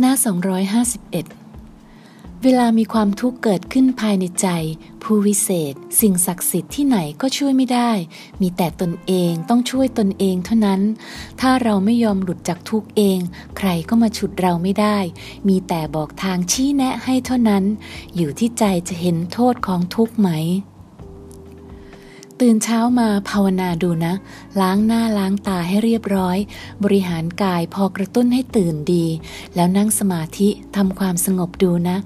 หน้า 251 เวลามีความทุกข์เกิดขึ้นภายในใจ ผู้วิเศษ สิ่งศักดิ์สิทธิ์ที่ไหนก็ช่วยไม่ได้ มีแต่ตนเองต้องช่วยตนเองเท่านั้น ถ้าเราไม่ยอมหลุดจากทุกข์เอง ใครก็มาฉุดเราไม่ได้ มีแต่บอกทางชี้แนะให้เท่านั้น อยู่ที่ใจจะเห็นโทษของทุกข์ไหม ตื่นเช้ามาภาวนาดูนะ ล้างหน้าล้างตาให้เรียบร้อย บริหารกายพอกระตุ้นให้ตื่นดี แล้วนั่งสมาธิทำความสงบดูนะ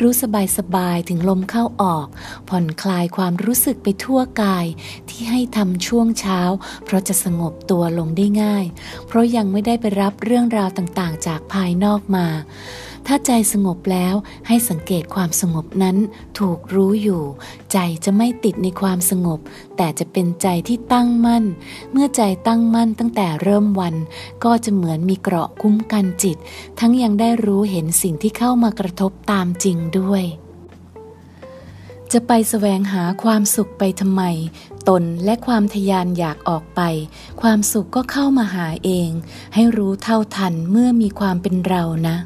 รู้สบายสบายถึงลมเข้าออก ผ่อนคลายความรู้สึกไปทั่วกาย ที่ให้ทำช่วงเช้า เพราะจะสงบตัวลงได้ง่าย เพราะยังไม่ได้ไปรับเรื่องราวต่างๆ จากภายนอกมา ถ้าใจสงบแล้วให้สังเกตความสงบนั้นถูกรู้อยู่ ใจจะไม่ติดในความสงบ แต่จะเป็นใจที่ตั้งมั่น เมื่อใจตั้งมั่นตั้งแต่เริ่มวัน ก็จะเหมือนมีเกราะคุ้มกันจิต ทั้งยังได้รู้เห็นสิ่งที่เข้ามากระทบตามจริงด้วยจะไปแสวงหาความสุขไปทำไม ตนและความทยานอยากออกไป ความสุขก็เข้ามาหาเอง ให้รู้เท่าทันเมื่อมีความเป็นเรานะ